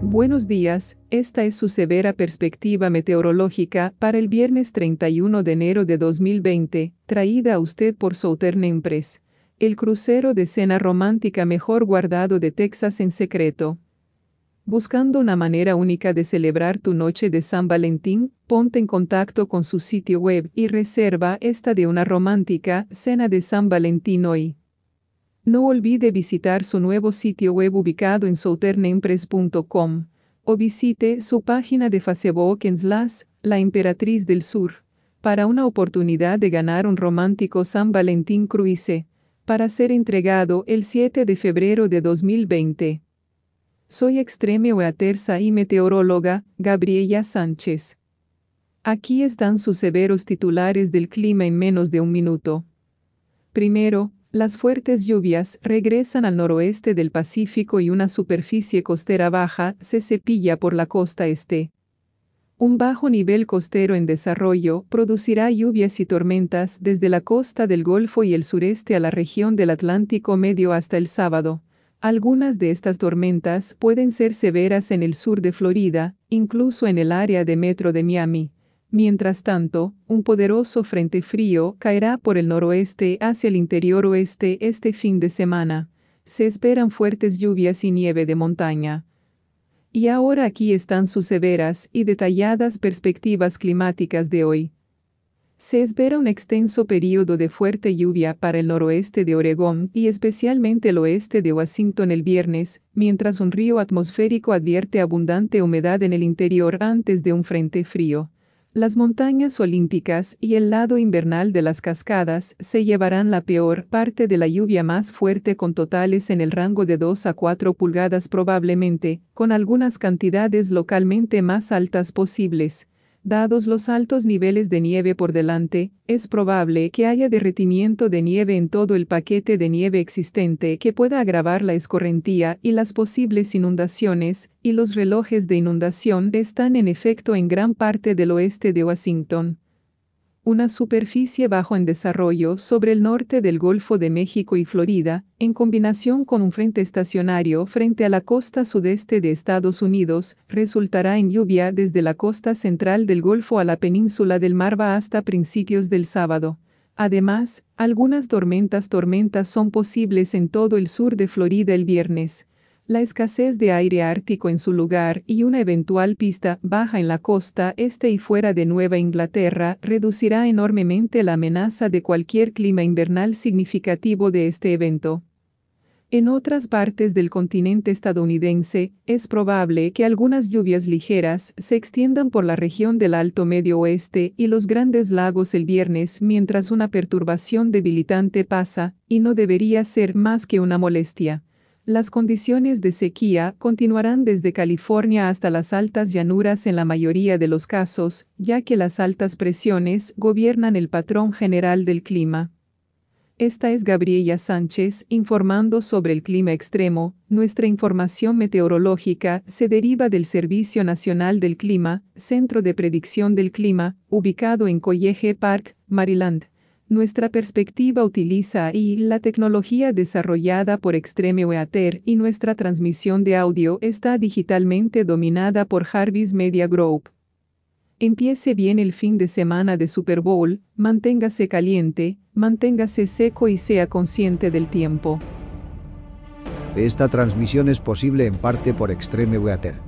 Buenos días, esta es su severa perspectiva meteorológica para el viernes 31 de enero de 2020, traída a usted por Southern Empress, el crucero de cena romántica mejor guardado de Texas en secreto. Buscando una manera única de celebrar tu noche de San Valentín, ponte en contacto con su sitio web y reserva esta de una romántica cena de San Valentín hoy. No olvide visitar su nuevo sitio web ubicado en southernempress.com o visite su página de Facebook en La Emperatriz del Sur para una oportunidad de ganar un romántico San Valentín Cruise para ser entregado el 7 de febrero de 2020. Soy extreme Aterza y meteoróloga Gabriela Sánchez. Aquí están sus severos titulares del clima en menos de un minuto. Primero, las fuertes lluvias regresan al noroeste del Pacífico y una superficie costera baja se cepilla por la costa este. Un bajo nivel costero en desarrollo producirá lluvias y tormentas desde la costa del Golfo y el sureste a la región del Atlántico Medio hasta el sábado. Algunas de estas tormentas pueden ser severas en el sur de Florida, incluso en el área de metro de Miami. Mientras tanto, un poderoso frente frío caerá por el noroeste hacia el interior oeste este fin de semana. Se esperan fuertes lluvias y nieve de montaña. Y ahora aquí están sus severas y detalladas perspectivas climáticas de hoy. Se espera un extenso periodo de fuerte lluvia para el noroeste de Oregón y especialmente el oeste de Washington el viernes, mientras un río atmosférico advierte abundante humedad en el interior antes de un frente frío. Las montañas olímpicas y el lado invernal de las cascadas se llevarán la peor parte de la lluvia más fuerte con totales en el rango de 2 a 4 pulgadas probablemente, con algunas cantidades localmente más altas posibles. Dados los altos niveles de nieve por delante, es probable que haya derretimiento de nieve en todo el paquete de nieve existente que pueda agravar la escorrentía y las posibles inundaciones, y los relojes de inundación están en efecto en gran parte del oeste de Washington una superficie bajo en desarrollo sobre el norte del Golfo de México y Florida, en combinación con un frente estacionario frente a la costa sudeste de Estados Unidos, resultará en lluvia desde la costa central del Golfo a la península del Marva hasta principios del sábado. Además, algunas tormentas tormentas son posibles en todo el sur de Florida el viernes la escasez de aire ártico en su lugar y una eventual pista baja en la costa este y fuera de Nueva Inglaterra reducirá enormemente la amenaza de cualquier clima invernal significativo de este evento. En otras partes del continente estadounidense, es probable que algunas lluvias ligeras se extiendan por la región del Alto Medio Oeste y los grandes lagos el viernes mientras una perturbación debilitante pasa, y no debería ser más que una molestia. Las condiciones de sequía continuarán desde California hasta las altas llanuras en la mayoría de los casos, ya que las altas presiones gobiernan el patrón general del clima. Esta es Gabriela Sánchez informando sobre el clima extremo. Nuestra información meteorológica se deriva del Servicio Nacional del Clima, Centro de Predicción del Clima, ubicado en College Park, Maryland. Nuestra perspectiva utiliza y la tecnología desarrollada por Extreme Weather y nuestra transmisión de audio está digitalmente dominada por Jarvis Media Group. Empiece bien el fin de semana de Super Bowl, manténgase caliente, manténgase seco y sea consciente del tiempo. Esta transmisión es posible en parte por Extreme Weather.